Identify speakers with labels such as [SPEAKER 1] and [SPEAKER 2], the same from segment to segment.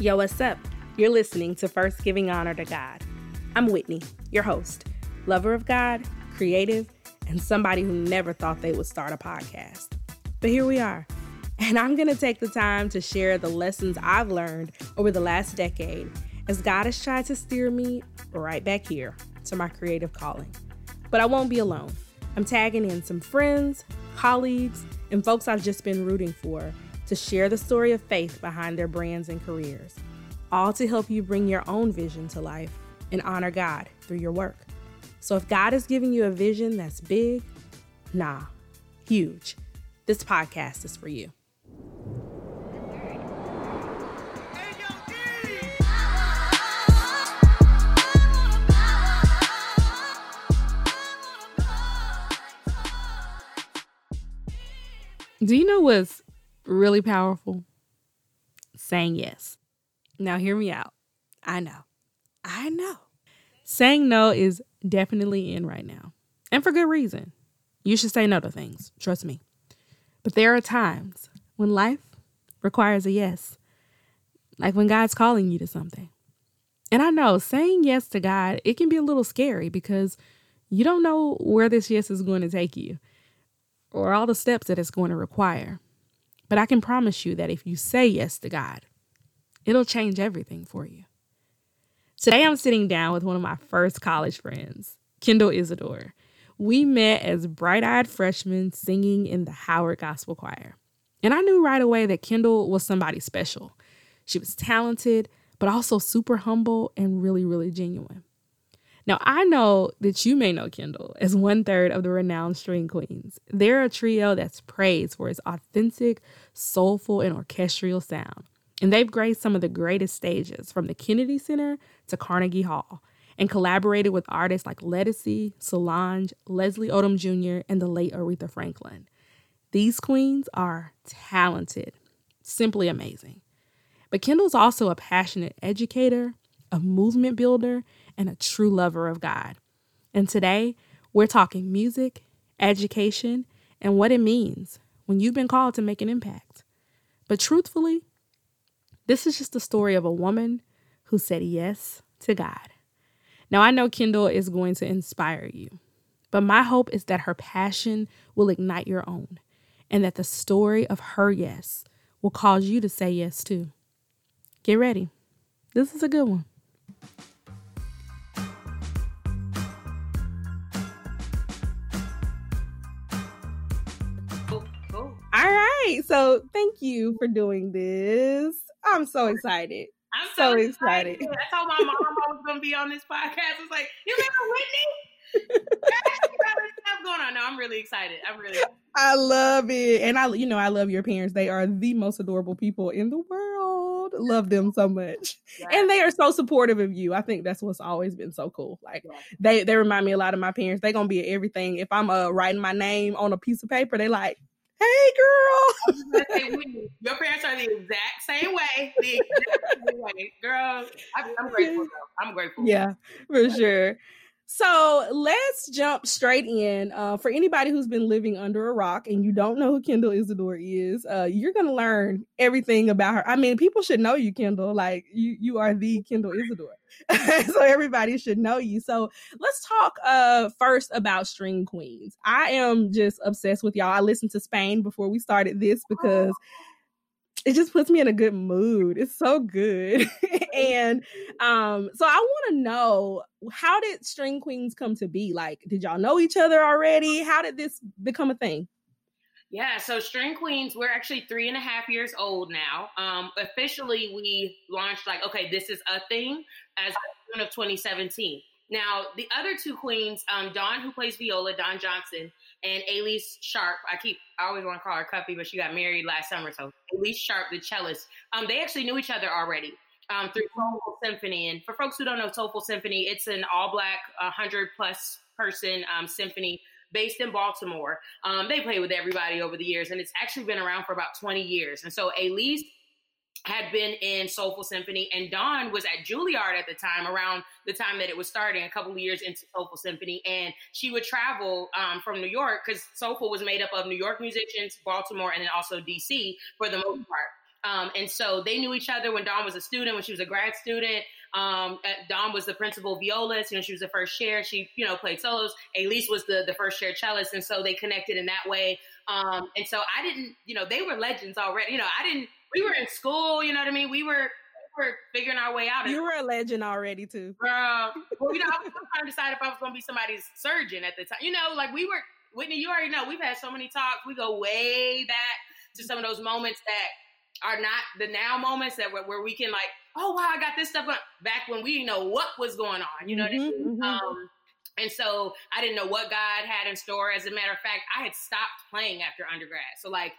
[SPEAKER 1] Yo, what's up? You're listening to First Giving Honor to God. I'm Whitney, your host, lover of God, creative, and somebody who never thought they would start a podcast. But here we are. And I'm going to take the time to share the lessons I've learned over the last decade as God has tried to steer me right back here to my creative calling. But I won't be alone. I'm tagging in some friends, colleagues, and folks I've just been rooting for to share the story of faith behind their brands and careers, all to help you bring your own vision to life and honor God through your work. So if God is giving you a vision that's big, nah, huge, this podcast is for you. Do you know what's really powerful? Saying yes. Now, hear me out. I know. I know. Saying no is definitely in right now, and for good reason. You should say no to things, trust me. But there are times when life requires a yes, like when God's calling you to something. And I know saying yes to God, it can be a little scary because you don't know where this yes is going to take you or all the steps that it's going to require. But I can promise you that if you say yes to God, it'll change everything for you. Today, I'm sitting down with one of my first college friends, Kendall Isidore. We met as bright eyed freshmen singing in the Howard Gospel Choir. And I knew right away that Kendall was somebody special. She was talented, but also super humble and really, really genuine. Now, I know that you may know Kendall as one third of the renowned String Queens. They're a trio that's praised for its authentic, soulful, and orchestral sound. And they've graced some of the greatest stages, from the Kennedy Center to Carnegie Hall, and collaborated with artists like Ledisi, Solange, Leslie Odom Jr., and the late Aretha Franklin. These queens are talented, simply amazing. But Kendall's also a passionate educator, a movement builder, and a true lover of God. And today, we're talking music, education, and what it means when you've been called to make an impact. But truthfully, this is just the story of a woman who said yes to God. Now, I know Kendall is going to inspire you, but my hope is that her passion will ignite your own and that the story of her yes will cause you to say yes too. Get ready. This is a good one. Right. So thank you for doing this. I'm so excited.
[SPEAKER 2] I'm so, so excited. excited. I told my mom I was gonna be on this podcast. It's like, you remember Whitney? stuff going on. No, I'm really excited. I'm really
[SPEAKER 1] I love it. And I you know, I love your parents. They are the most adorable people in the world. Love them so much. Yeah. And they are so supportive of you. I think that's what's always been so cool. Like yeah. they they remind me a lot of my parents. They're gonna be everything. If I'm uh writing my name on a piece of paper, they like hey girl.
[SPEAKER 2] Your parents are the exact same way. The exact same way. Girl, I'm, I'm grateful. Though. I'm grateful.
[SPEAKER 1] Yeah, for sure. So let's jump straight in. Uh, for anybody who's been living under a rock and you don't know who Kendall Isidore is, uh, you're gonna learn everything about her. I mean, people should know you, Kendall. Like you, you are the Kendall Isidore. so everybody should know you. So let's talk uh first about String Queens. I am just obsessed with y'all. I listened to Spain before we started this because it just puts me in a good mood. It's so good. and um so I want to know how did String Queens come to be? Like did y'all know each other already? How did this become a thing?
[SPEAKER 2] Yeah, so String Queens, we're actually three and a half years old now. Um, officially, we launched like, okay, this is a thing as of 2017. Now, the other two queens, um, Dawn, who plays viola, Dawn Johnson, and Elise Sharp. I keep, I always want to call her Cuffy, but she got married last summer. So Elise Sharp, the cellist, um, they actually knew each other already. Um, through Soulful Symphony. And for folks who don't know Soulful Symphony, it's an all black, 100 plus person um, symphony based in Baltimore. Um, they play with everybody over the years, and it's actually been around for about 20 years. And so Elise had been in Soulful Symphony, and Dawn was at Juilliard at the time, around the time that it was starting, a couple of years into Soulful Symphony. And she would travel um, from New York because Soulful was made up of New York musicians, Baltimore, and then also DC for the most part. Um, and so they knew each other when Dawn was a student, when she was a grad student. Um, Dawn was the principal violist. You know, she was the first chair. She, you know, played solos. Elise was the the first chair cellist, and so they connected in that way. Um, and so I didn't, you know, they were legends already. You know, I didn't. We were in school. You know what I mean? We were we were figuring our way out.
[SPEAKER 1] You were a legend already too.
[SPEAKER 2] Uh, well, you know, I was trying to decide if I was going to be somebody's surgeon at the time. You know, like we were. Whitney, you already know we've had so many talks. We go way back to some of those moments that are not the now moments that where, where we can like, oh wow, I got this stuff back when we didn't know what was going on. You know mm-hmm, what I mean? Mm-hmm. Um, and so I didn't know what God had in store. As a matter of fact, I had stopped playing after undergrad. So like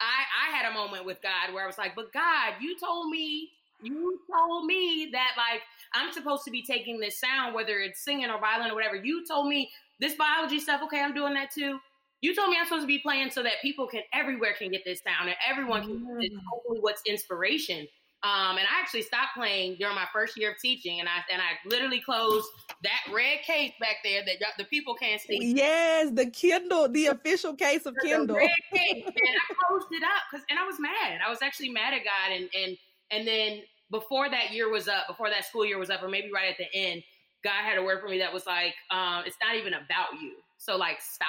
[SPEAKER 2] I I had a moment with God where I was like, but God, you told me you told me that like I'm supposed to be taking this sound, whether it's singing or violin or whatever. You told me this biology stuff, okay, I'm doing that too. You told me I'm supposed to be playing so that people can everywhere can get this sound and everyone can mm-hmm. get hopefully what's inspiration. Um, and I actually stopped playing during my first year of teaching, and I and I literally closed that red case back there that the people can't see.
[SPEAKER 1] Yes, the Kendall, the official case of the Kendall. red
[SPEAKER 2] case, and I closed it up because, and I was mad. I was actually mad at God, and and and then before that year was up, before that school year was up, or maybe right at the end, God had a word for me that was like, um, it's not even about you. So like, stop.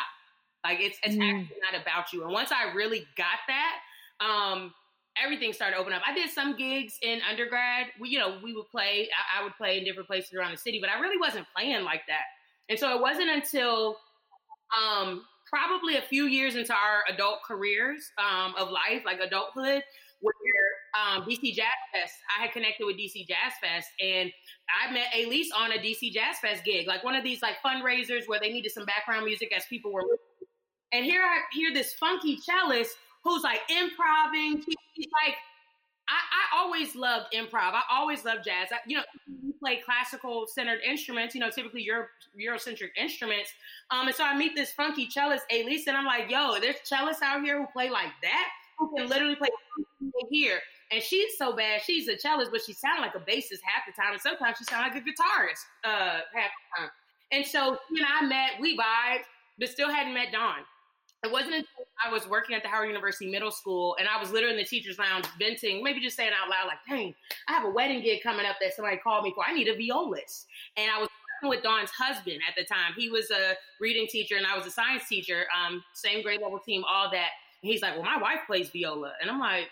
[SPEAKER 2] Like it's it's mm. actually not about you. And once I really got that, um, everything started opening up. I did some gigs in undergrad. We, you know, we would play. I, I, would play in different places around the city, but I really wasn't playing like that. And so it wasn't until um, probably a few years into our adult careers um, of life, like adulthood, where um, DC Jazz Fest, I had connected with DC Jazz Fest, and I met Elise on a DC Jazz Fest gig, like one of these like fundraisers where they needed some background music as people were. And here I hear this funky cellist who's like improvising. He's like, I, I, always loved improv. I always loved jazz. I, you know, you play classical centered instruments, you know, typically Euro, Eurocentric instruments. Um, and so I meet this funky cellist, Elise, and I'm like, yo, there's cellists out here who play like that, who can literally play here. And she's so bad. She's a cellist, but she sounded like a bassist half the time. And sometimes she sounded like a guitarist uh, half the time. And so she and I met, we vibed, but still hadn't met Dawn. It wasn't until I was working at the Howard University Middle School and I was literally in the teacher's lounge venting, maybe just saying out loud, like, dang, I have a wedding gig coming up that somebody called me for. I need a violist. And I was working with Dawn's husband at the time. He was a reading teacher and I was a science teacher, um, same grade level team, all that. And he's like, well, my wife plays viola. And I'm like,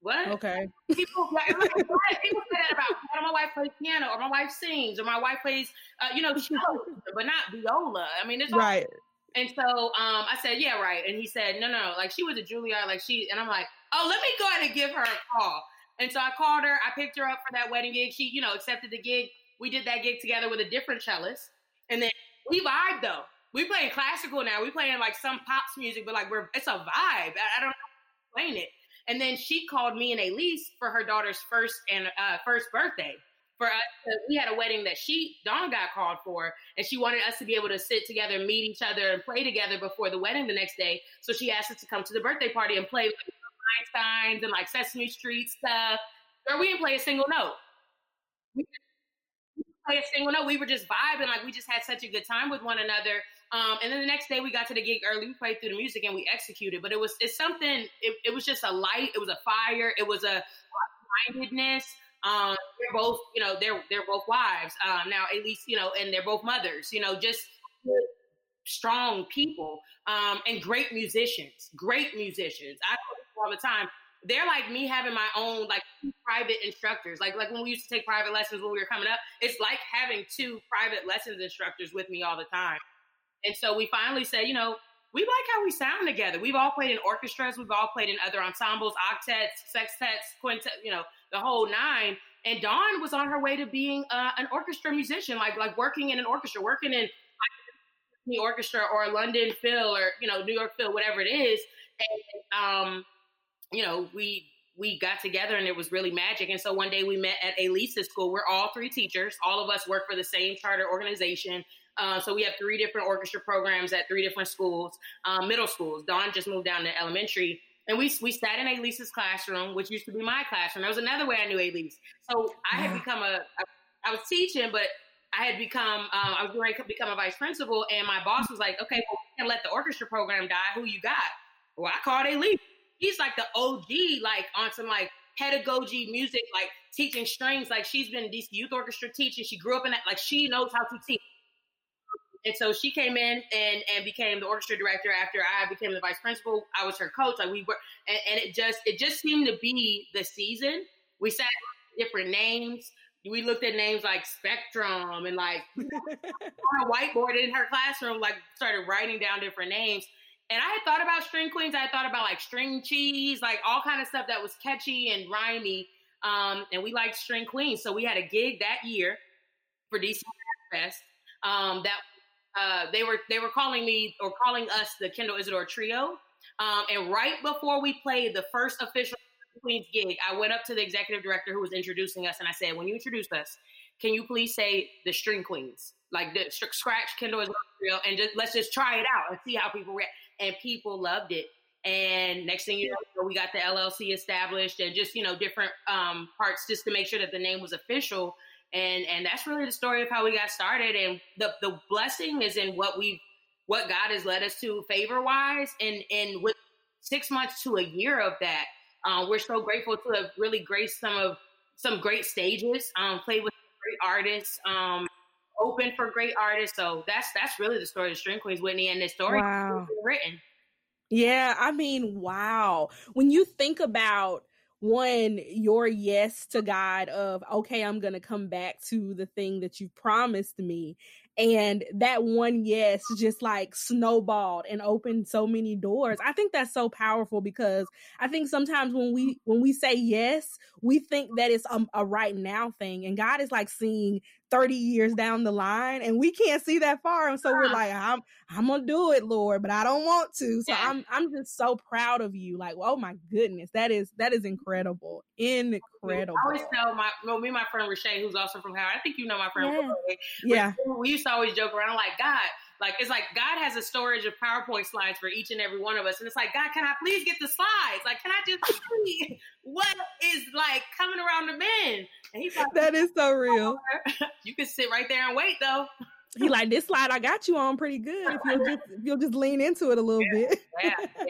[SPEAKER 2] what?
[SPEAKER 1] Okay.
[SPEAKER 2] People, like, people say that about oh, my wife plays piano or my wife sings or my wife plays, uh, you know, but not viola. I mean, it's
[SPEAKER 1] right.
[SPEAKER 2] And so um, I said, yeah, right. And he said, no, no, like she was a Juilliard, like she, and I'm like, oh, let me go ahead and give her a call. And so I called her. I picked her up for that wedding gig. She, you know, accepted the gig. We did that gig together with a different cellist. And then we vibe though. We playing classical now. We playing like some pops music, but like we're it's a vibe. I, I don't know how to explain it. And then she called me and Elise for her daughter's first and uh, first birthday. For us, we had a wedding that she Dawn got called for, and she wanted us to be able to sit together, meet each other, and play together before the wedding the next day. So she asked us to come to the birthday party and play like, Einstein's and like Sesame Street stuff. Or we didn't play a single note. We didn't play a single note. We were just vibing, like we just had such a good time with one another. Um, and then the next day we got to the gig early. We played through the music and we executed. But it was it's something. It, it was just a light. It was a fire. It was a mindedness. Um, they're both, you know, they're they're both wives um, now. At least, you know, and they're both mothers. You know, just strong people um, and great musicians. Great musicians. I people all the time. They're like me having my own like private instructors. Like like when we used to take private lessons when we were coming up. It's like having two private lessons instructors with me all the time. And so we finally said, you know, we like how we sound together. We've all played in orchestras, we've all played in other ensembles, octets, sextets, quintet, you know, the whole nine. And Dawn was on her way to being uh, an orchestra musician, like like working in an orchestra, working in the orchestra or London Phil or you know New York Phil, whatever it is. And um, you know, we we got together and it was really magic. And so one day we met at Elise's school. We're all three teachers. All of us work for the same charter organization. Uh, so we have three different orchestra programs at three different schools, um, middle schools. Dawn just moved down to elementary. And we, we sat in Elise's classroom, which used to be my classroom. That was another way I knew Elise. So I had become a, a I was teaching, but I had become, um, I was going to become a vice principal. And my boss was like, okay, well, we can let the orchestra program die. Who you got? Well, I called Elise. he's like the OG, like on some like pedagogy music, like teaching strings. Like she's been DC Youth Orchestra teaching. She grew up in that. Like she knows how to teach. And so she came in and and became the orchestra director after I became the vice principal. I was her coach. Like we were, and, and it just it just seemed to be the season. We sat different names. We looked at names like Spectrum and like on a whiteboard in her classroom, like started writing down different names. And I had thought about string queens. I had thought about like string cheese, like all kind of stuff that was catchy and rhymy. Um, and we liked string queens. So we had a gig that year for DC Fest. Um, that uh, they were they were calling me or calling us the Kendall Isidore Trio. Um, and right before we played the first official Queens gig, I went up to the executive director who was introducing us, and I said, "When you introduce us, can you please say the String Queens, like the scratch Kendall is real, and just let's just try it out and see how people react." And people loved it. And next thing you know, we got the LLC established, and just you know different um, parts just to make sure that the name was official. And and that's really the story of how we got started. And the the blessing is in what we what God has led us to favor wise, and and with six months to a year of that uh, we're so grateful to have really graced some of some great stages, um, played with great artists, um, open for great artists. So that's that's really the story of String Queens, Whitney, and the story wow. written.
[SPEAKER 1] Yeah, I mean, wow. When you think about one your yes to God of okay, I'm to come back to the thing that you promised me and that one yes just like snowballed and opened so many doors. I think that's so powerful because i think sometimes when we when we say yes we think that it's a, a right now thing and god is like seeing 30 years down the line and we can't see that far and so we're like i'm i'm gonna do it lord but i don't want to. So i'm i'm just so proud of you like oh my goodness that is that is incredible incredible.
[SPEAKER 2] i always tell my well, me and my friend Rashay, who's also from howard i think you know my friend
[SPEAKER 1] yeah, yeah.
[SPEAKER 2] we used to always joke around like god like it's like God has a storage of PowerPoint slides for each and every one of us, and it's like God, can I please get the slides? Like, can I just see what is like coming around the bend?
[SPEAKER 1] And he's like, that is so real.
[SPEAKER 2] you can sit right there and wait though.
[SPEAKER 1] He like this slide I got you on pretty good if you'll just if you'll just lean into it a little
[SPEAKER 2] yeah, bit. yeah, yeah,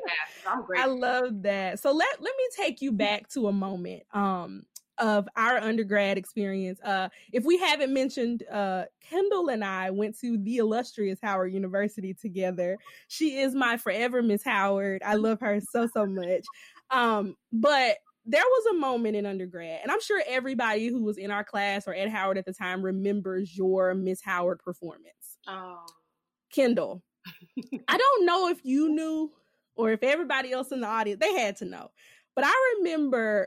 [SPEAKER 2] I'm great.
[SPEAKER 1] I love that. So let let me take you back to a moment. Um, of our undergrad experience. Uh, if we haven't mentioned, uh, Kendall and I went to the illustrious Howard University together. She is my forever Miss Howard. I love her so, so much. Um, but there was a moment in undergrad, and I'm sure everybody who was in our class or at Howard at the time remembers your Miss Howard performance.
[SPEAKER 2] Oh.
[SPEAKER 1] Kendall, I don't know if you knew or if everybody else in the audience, they had to know. But I remember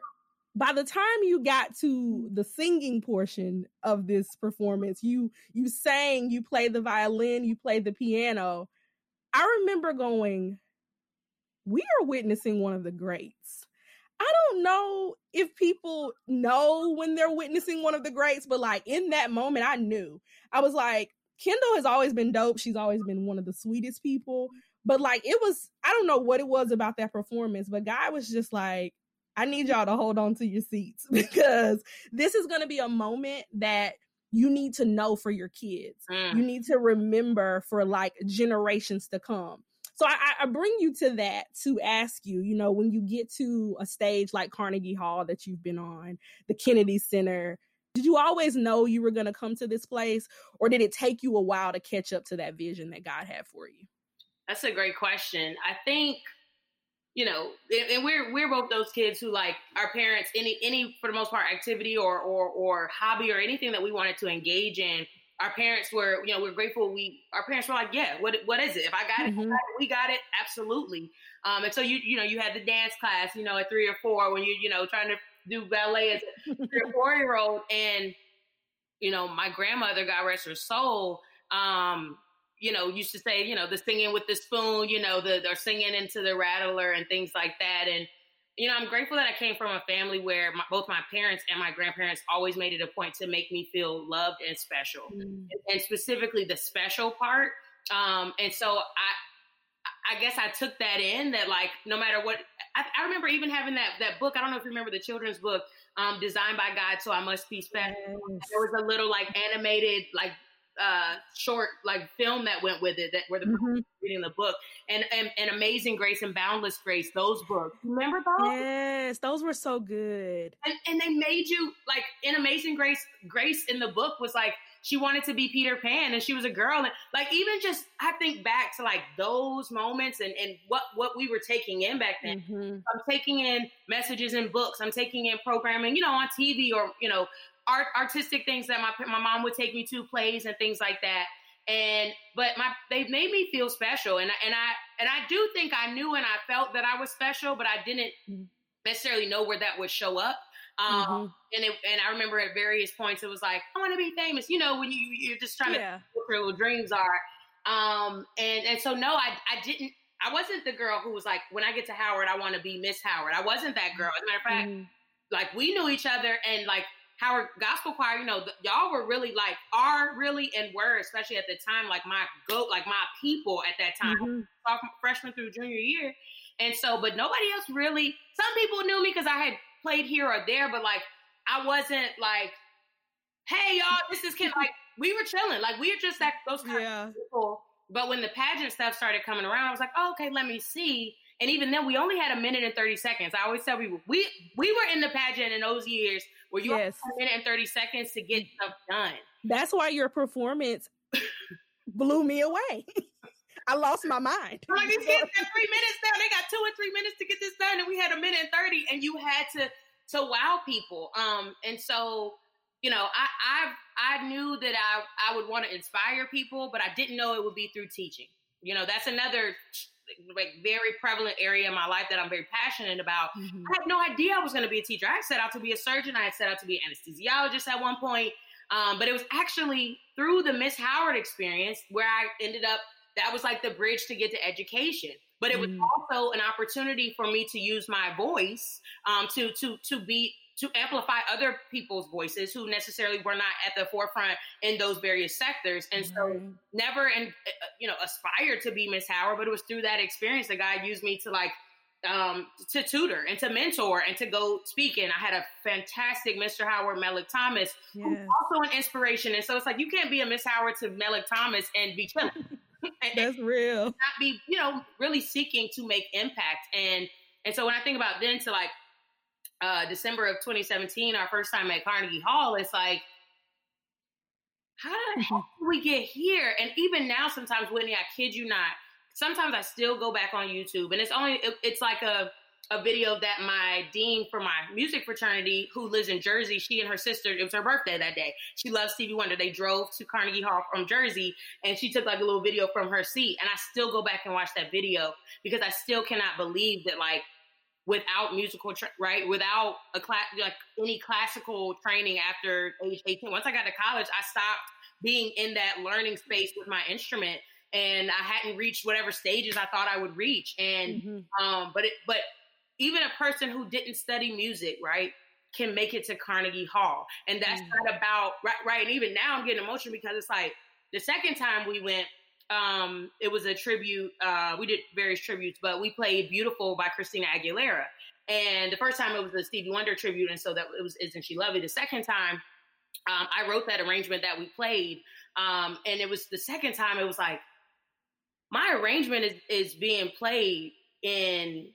[SPEAKER 1] by the time you got to mm. the singing portion of this performance, you you sang, you played the violin, you played the piano. I remember going, we are witnessing one of the greats. I don't know if people know when they're witnessing one of the greats, but like in that moment, I knew. I was like, Kendall has always been dope. She's always been one of the sweetest people. But like, it was, I don't know what it was about that performance, but Guy was just like, I need y'all to hold on to your seats because this is going to be a moment that you need to know for your kids. Mm. You need to remember for like generations to come. So I, I, bring you to that to ask you, you know, when you get to a stage like Carnegie Hall that you've been on, the Kennedy Center, did you always know you were going to come to this place or did it take you a while to catch up to that vision that God had for you?
[SPEAKER 2] That's a great question. I think you know, and we're we're both those kids who like our parents any any for the most part activity or or or hobby or anything that we wanted to engage in. Our parents were, you know, we're grateful. We our parents were like, yeah, what what is it? If I got, mm-hmm. it, we got it, absolutely. Um, and so you you know you had the dance class, you know, at three or four when you you know trying to do ballet as a three or four year old, and you know my grandmother, God rest her soul, um, you know, used to say, you know, the singing with the spoon, you know, the they're singing into the rattler and things like that. And you know, I'm grateful that I came from a family where my, both my parents and my grandparents always made it a point to make me feel loved and special, mm. and, and, specifically the special part. Um, and so I, I guess I took that in that like no matter what, I, I, remember even having that that book. I don't know if you remember the children's book, um, designed by God, so I must be special. Yes. There was a little like animated like uh, short like film that went with it that where the mm-hmm. reading the book. And, and and Amazing Grace and Boundless Grace those books remember those?
[SPEAKER 1] Yes those were so good.
[SPEAKER 2] And, and they made you like in Amazing Grace Grace in the book was like she wanted to be Peter Pan and she was a girl. And like even just I think back to like those moments and and what what we were taking in back then. Mm-hmm. I'm taking in messages in books. I'm taking in programming you know on TV or you know art artistic things that my my mom would take me to plays and things like that. And but my they made me feel special. And and I and I do think I knew and I felt that I was special but I didn't necessarily know where that would show up. Um mm-hmm. and it, and I remember at various points it was like I want to be famous. You know when you you're just trying yeah. to what your little dreams are. Um and and so no I I didn't I wasn't the girl who was like when I get to Howard I want to be Miss Howard. I wasn't that girl. As a matter of fact mm-hmm. like we knew each other and like Howard Gospel Choir, you know, the, y'all were really like are really and were especially at the time like my goat, like my people at that time, mm-hmm. freshman through junior year, and so but nobody else really. Some people knew me because I had played here or there, but like I wasn't like, hey y'all, this is kid. like we were chilling, like we were just that those kind yeah. of people. But when the pageant stuff started coming around, I was like, oh, okay, let me see. And even then, we only had a minute and 30 seconds. I always tell people, we we were in the pageant in those years where you yes. have a minute and 30 seconds to get stuff done.
[SPEAKER 1] That's why your performance blew me away. I lost my mind.
[SPEAKER 2] Like these kids got three minutes now. They got two or three minutes to get this done, and we had a minute and 30, and you had to to wow people. Um, and so you know, I I I knew that I I would want to inspire people, but I didn't know it would be through teaching. You know, that's another like very prevalent area in my life that I'm very passionate about. Mm-hmm. I had no idea I was going to be a teacher. I set out to be a surgeon. I had set out to be an anesthesiologist at one point. Um, but it was actually through the Miss Howard experience where I ended up. That was like the bridge to get to education. But it was mm-hmm. also an opportunity for me to use my voice um, to to to be to amplify other people's voices who necessarily were not at the forefront in those various sectors. And so never and uh, you know aspired to be Miss Howard, but it was through that experience that God used me to like um, to tutor and to mentor and to go speaking. I had a fantastic Mr. Howard Melick Thomas, yes. who's also an inspiration. And so it's like you can't be a Miss Howard to Melick Thomas and be chilling.
[SPEAKER 1] That's real.
[SPEAKER 2] Not be, you know, really seeking to make impact. And and so when I think about then to like uh, December of 2017, our first time at Carnegie Hall, it's like, how heck did we get here? And even now, sometimes, Whitney, I kid you not, sometimes I still go back on YouTube, and it's only it, it's like a a video that my dean for my music fraternity, who lives in Jersey, she and her sister, it was her birthday that day. She loves Stevie Wonder. They drove to Carnegie Hall from Jersey, and she took like a little video from her seat. And I still go back and watch that video because I still cannot believe that like without musical tra- right without a class like any classical training after age 18 once i got to college i stopped being in that learning space with my instrument and i hadn't reached whatever stages i thought i would reach and mm-hmm. um but it but even a person who didn't study music right can make it to carnegie hall and that's mm-hmm. not about right right and even now i'm getting emotional because it's like the second time we went um, it was a tribute. Uh, we did various tributes, but we played "Beautiful" by Christina Aguilera. And the first time it was a Stevie Wonder tribute, and so that it was "Isn't She Lovely." The second time, um, I wrote that arrangement that we played, um, and it was the second time it was like my arrangement is is being played in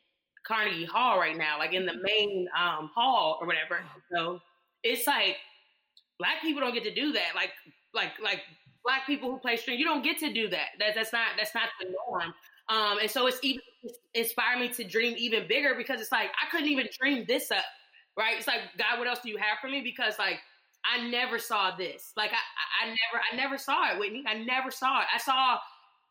[SPEAKER 2] Carnegie Hall right now, like in the main um, hall or whatever. So it's like black people don't get to do that. Like like like black people who play string. You don't get to do that. That that's not that's not the norm. Um, and so it's even inspired me to dream even bigger because it's like I couldn't even dream this up, right? It's like God, what else do you have for me? Because like I never saw this. Like I, I never, I never saw it, Whitney. I never saw it. I saw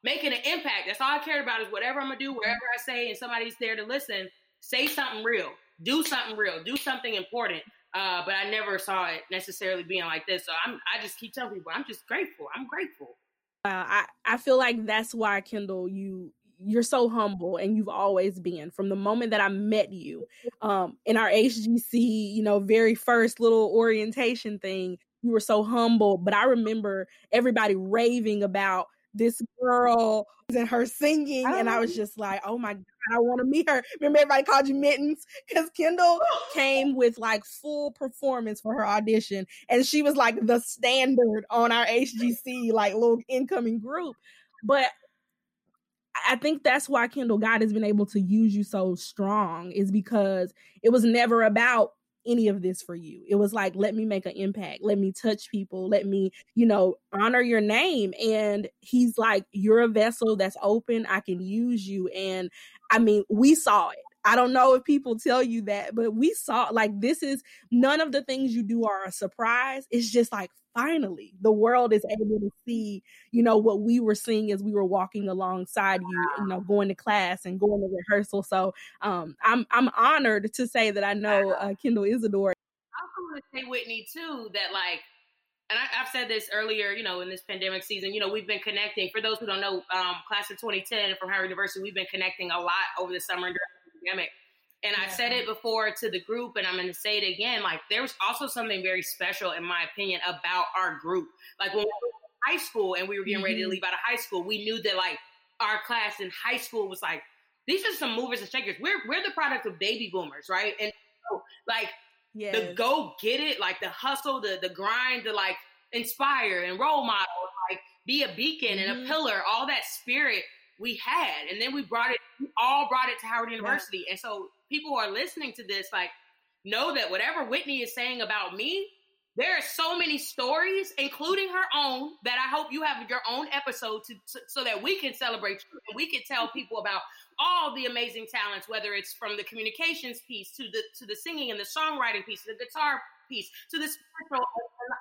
[SPEAKER 2] making an impact. That's all I cared about is whatever I'm gonna do, wherever I say, and somebody's there to listen. Say something real. Do something real. Do something important. Uh, but I never saw it necessarily being like this. So I'm, I just keep telling people, I'm just grateful. I'm grateful.
[SPEAKER 1] Uh, I, I feel like that's why Kendall, you you're so humble and you've always been from the moment that I met you um, in our HGC, you know, very first little orientation thing. You were so humble, but I remember everybody raving about this girl and her singing, and I was oh. just like, oh my god, I want to meet her. Remember, everybody called you Mittens because Kendall came with like full performance for her audition, and she was like the standard on our HGC like little incoming group. But I think that's why Kendall God has been able to use you so strong is because it was never about any of this for you. It was like, let me make an impact. Let me touch people. Let me, you know, honor your name. And he's like, you're a vessel that's open. I can use you. And I mean, we saw it. I don't know if people tell you that, but we saw like this is none of the things you do are a surprise. It's just like finally the world is able to see you know what we were seeing as we were walking alongside you you know going to class and going to rehearsal so um i'm i'm honored to say that i know uh, kendall isidore
[SPEAKER 2] i also want to say whitney too that like and I, have said this earlier, you know, in this pandemic season, you know, we've been connecting. For those who don't know, um, class of 2010 from Howard University, we've been connecting a lot over the summer during the pandemic. And. I've said it before to the group, and I'm going to say it again. Like, there's also something very special, in my opinion, about our group. Like, when we were in high school and we were getting mm-hmm. ready to mm-hmm. leave out of high school, we knew that, like, our class in high school was like, these are some movers and shakers. We're, we're the product of baby boomers, right? And so, like, yes. the go get it, like the hustle, the, the grind, the like inspire and role model, like be a beacon mm-hmm. and a mm-hmm. pillar, all that spirit we had. And then we brought it, we all brought it to Howard University. Yeah. And so people who are listening to this, like, know that whatever Whitney is saying about me, there are so many stories, including her own, that I hope you have your own episode to, to, so that we can celebrate you and we can tell people about all the amazing talents, whether it's from the communications piece to the to the singing and the songwriting piece, the guitar piece, to the spiritual.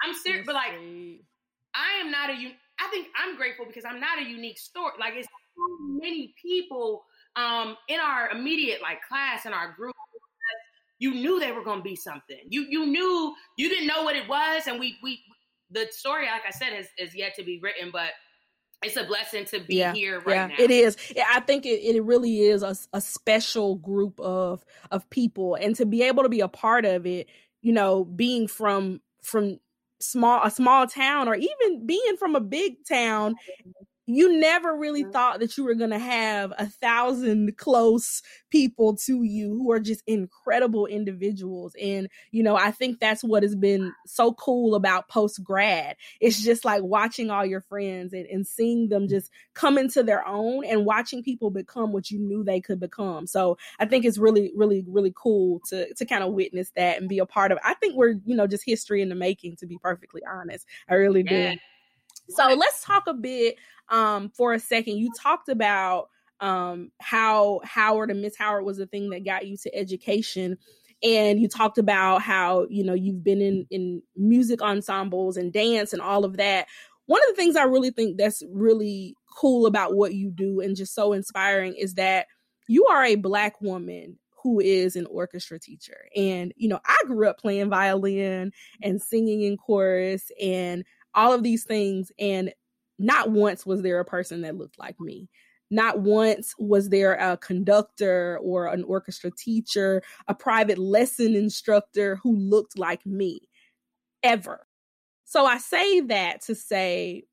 [SPEAKER 2] I'm serious, but like, I am not a. I think I'm grateful because I'm not a unique story. Like, it's so many people um, in our immediate like class in our group you knew they were going to be something you you knew you didn't know what it was and we we the story like i said is, is yet to be written but it's a blessing to be yeah, here right yeah, now.
[SPEAKER 1] It is. I think it, it really is a, a special group of of people, and to be able to be a part of it, you know, being from from small a small town or even being from a big town you never really mm-hmm. thought that you were going to have a thousand close people to you who are just incredible individuals and you know i think that's what has been so cool about post grad it's just like watching all your friends and, and seeing them just come into their own and watching people become what you knew they could become so i think it's really really really cool to to kind of witness that and be a part of it. i think we're you know just history in the making to be perfectly honest i really do yeah. So let's talk a bit um, for a second. You talked about um, how Howard and Miss Howard was the thing that got you to education. And you talked about how, you know, you've been in, in music ensembles and dance and all of that. One of the things I really think that's really cool about what you do and just so inspiring is that you are a black woman who is an orchestra teacher. And, you know, I grew up playing violin and singing in chorus and all of these things. And not once was there a person that looked like me. Not once was there a conductor or an orchestra teacher, a private lesson instructor who looked like me ever. So I say that to say,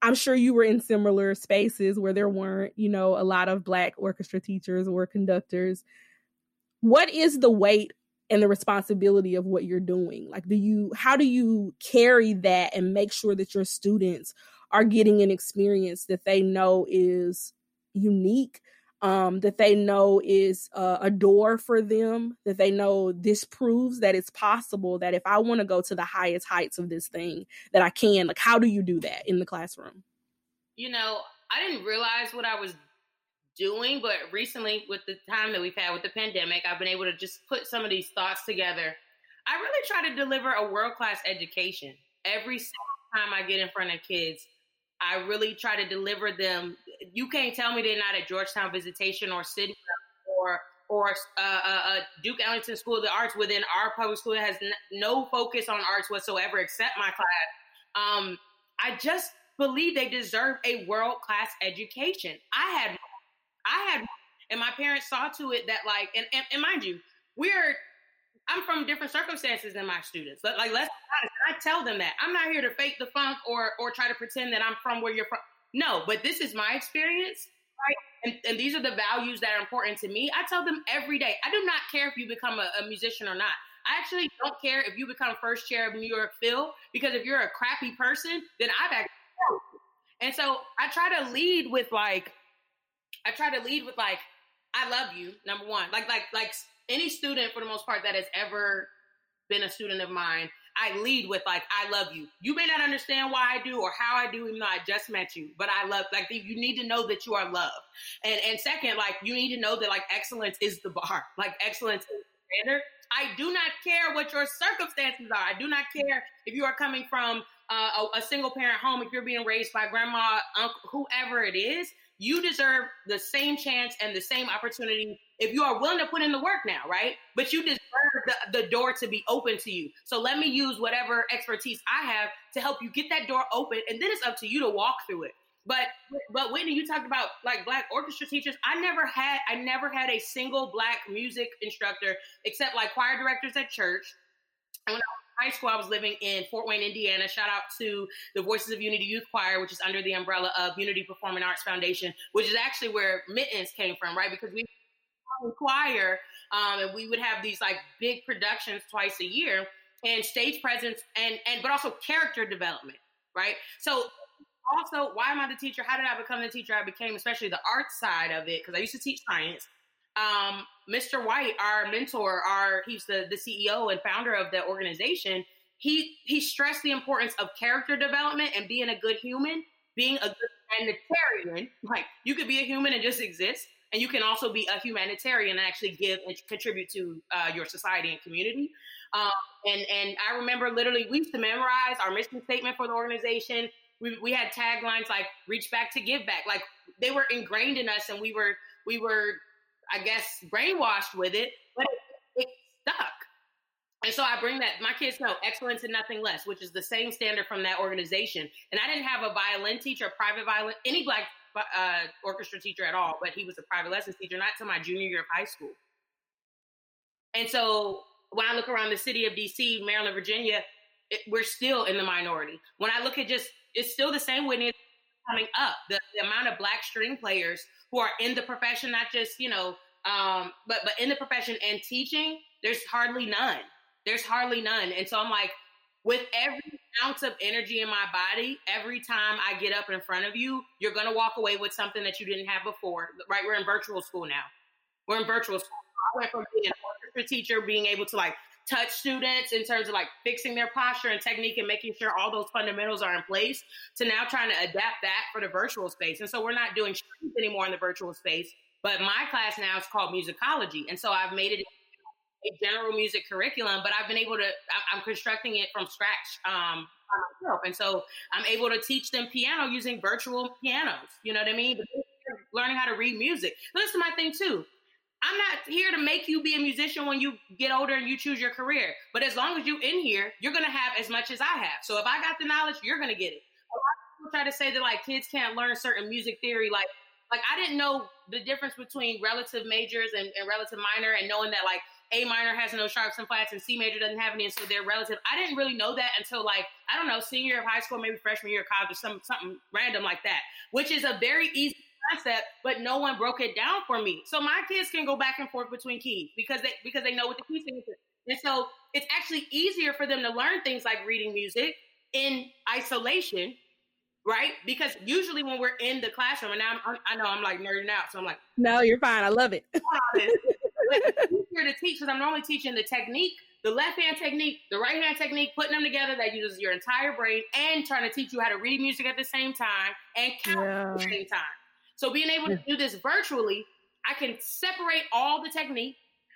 [SPEAKER 1] I'm sure you were in similar spaces where there weren't, you know, a lot of Black orchestra teachers or conductors. What is the weight and the responsibility of what you're doing? Like, do you, how do you carry that and make sure that your students are getting an experience that they know is unique um, that they know is a door for them, that they know this proves that it's possible that if I want to go to the highest heights of this thing, that I can. Like, how do you do that in the classroom?
[SPEAKER 2] You know, I didn't realize what I was doing, but recently, with the time that we've had with the pandemic, I've been able to just put some of these thoughts together. I really try to deliver a world class education every single time I get in front of kids. I really try to deliver them. You can't tell me they're not at Georgetown Visitation or City or or uh, uh, uh, Duke Ellington School of the Arts within our public school that has n- no focus on arts whatsoever except my class. Um, I just believe they deserve a world class education. I had, I had, and my parents saw to it that like, and, and, and mind you, we're I'm from different circumstances than my students. Like, let's I tell them that I'm not here to fake the funk or or try to pretend that I'm from where you're from. No, but this is my experience. Right? And, and these are the values that are important to me. I tell them every day. I do not care if you become a, a musician or not. I actually don't care if you become first chair of New York Phil because if you're a crappy person, then I've actually. And so I try to lead with like, I try to lead with like, I love you. Number one, like like like any student for the most part that has ever been a student of mine, I lead with like, I love you. You may not understand why I do or how I do, even though I just met you, but I love, like, you need to know that you are loved. And, and second, like, you need to know that like excellence is the bar, like excellence is the standard. I do not care what your circumstances are. I do not care if you are coming from uh, a, a, single parent home, if you're being raised by grandma, uncle, whoever it is. You deserve the same chance and the same opportunity if you are willing to put in the work now, right? But you deserve the, the door to be open to you. So let me use whatever expertise I have to help you get that door open, and then it's up to you to walk through it. But but Whitney, you talked about like black orchestra teachers. I never had I never had a single black music instructor except like choir directors at church. And when I high school, I was living in Fort Wayne, Indiana. Shout out to the Voices of Unity Youth Choir, which is under the umbrella of Unity Performing Arts Foundation, which is actually where Mittens came from, right? Because we choir, um, and we would have these like big productions twice a year, and stage presence, and and but also character development, right? So also, why am I the teacher? How did I become the teacher? I became, especially the art side of it, because I used to teach science. Um, Mr. White, our mentor, our he's the the CEO and founder of the organization. He he stressed the importance of character development and being a good human, being a good humanitarian. Like you could be a human and just exist, and you can also be a humanitarian and actually give and contribute to uh, your society and community. Um, and and I remember literally we used to memorize our mission statement for the organization. We, we had taglines like "Reach back to give back." Like they were ingrained in us, and we were we were, I guess, brainwashed with it, but it, it stuck. And so I bring that. My kids know excellence and nothing less, which is the same standard from that organization. And I didn't have a violin teacher, private violin, any black uh, orchestra teacher at all, but he was a private lessons teacher, not till my junior year of high school. And so when I look around the city of DC, Maryland, Virginia, it, we're still in the minority. When I look at just, it's still the same it's coming up. The, the, amount of black string players who are in the profession, not just, you know, um, but but in the profession and teaching, there's hardly none. There's hardly none. And so I'm like, with every ounce of energy in my body, every time I get up in front of you, you're to walk away with something that you didn't have before. Right? We're in virtual school now. We're in virtual school. I went from being an orchestra teacher, being able to like touch students in terms of like fixing their posture and technique and making sure all those fundamentals are in place to now trying to adapt that for the virtual space. And so we're not doing anymore in the virtual space, but my class now is called musicology. And so I've made it a general music curriculum, but I've been able to, I'm constructing it from scratch. Um, and so I'm able to teach them piano using virtual pianos. You know what I mean? Learning how to read music. This is my thing too. I'm not here to make you be a musician when you get older and you choose your career. But as long as you in here, you're gonna have as much as I have. So if I got the knowledge, you're gonna get it. A lot of people try to say that like kids can't learn certain music theory. Like like I didn't know the difference between relative majors and, and relative minor and knowing that like a minor has no sharps and flats, and C major doesn't have any, and so they're relative. I didn't really know that until like I don't know, senior of high school, maybe freshman year of college, or some something random like that, which is a very easy concept, but no one broke it down for me. So my kids can go back and forth between keys because they because they know what the key signature is. And so it's actually easier for them to learn things like reading music in isolation, right? Because usually when we're in the classroom, and now I'm, i know I'm like nerding out, so I'm like,
[SPEAKER 1] no, you're fine. I love it.
[SPEAKER 2] easier to teach because I'm normally teaching the technique, the left hand technique, the right hand technique, putting them together that uses your entire brain and trying to teach you how to read music at the same time and count yeah. at the same time. So being able to do this virtually, I can separate all the technique.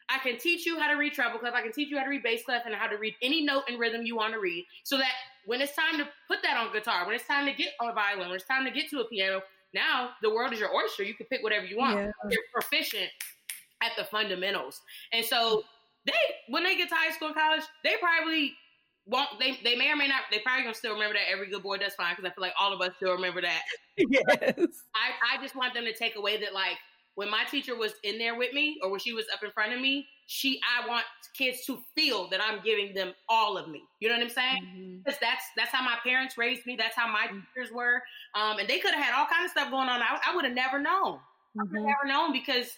[SPEAKER 2] I can teach you how to read treble clef. I can teach you how to read bass clef and how to read any note and rhythm you want to read. So that when it's time to put that on guitar, when it's time to get on a violin, when it's time to get to a piano, now the world is your oyster. You can pick whatever you want. Yeah. You're proficient at the fundamentals. And so they when they get to high school and college, they probably won't they they may or may not they probably gonna still remember that every good boy does fine because I feel like all of us still remember that.
[SPEAKER 1] Yes.
[SPEAKER 2] I, I just want them to take away that like when my teacher was in there with me or when she was up in front of me, she I want kids to feel that I'm giving them all of me. You know what I'm saying? Mm-hmm. Because that's that's how my parents raised me. That's how my mm-hmm. teachers were. Um, and they could have had all kinds of stuff going on. I, I would have never known. Mm-hmm. I would have never known because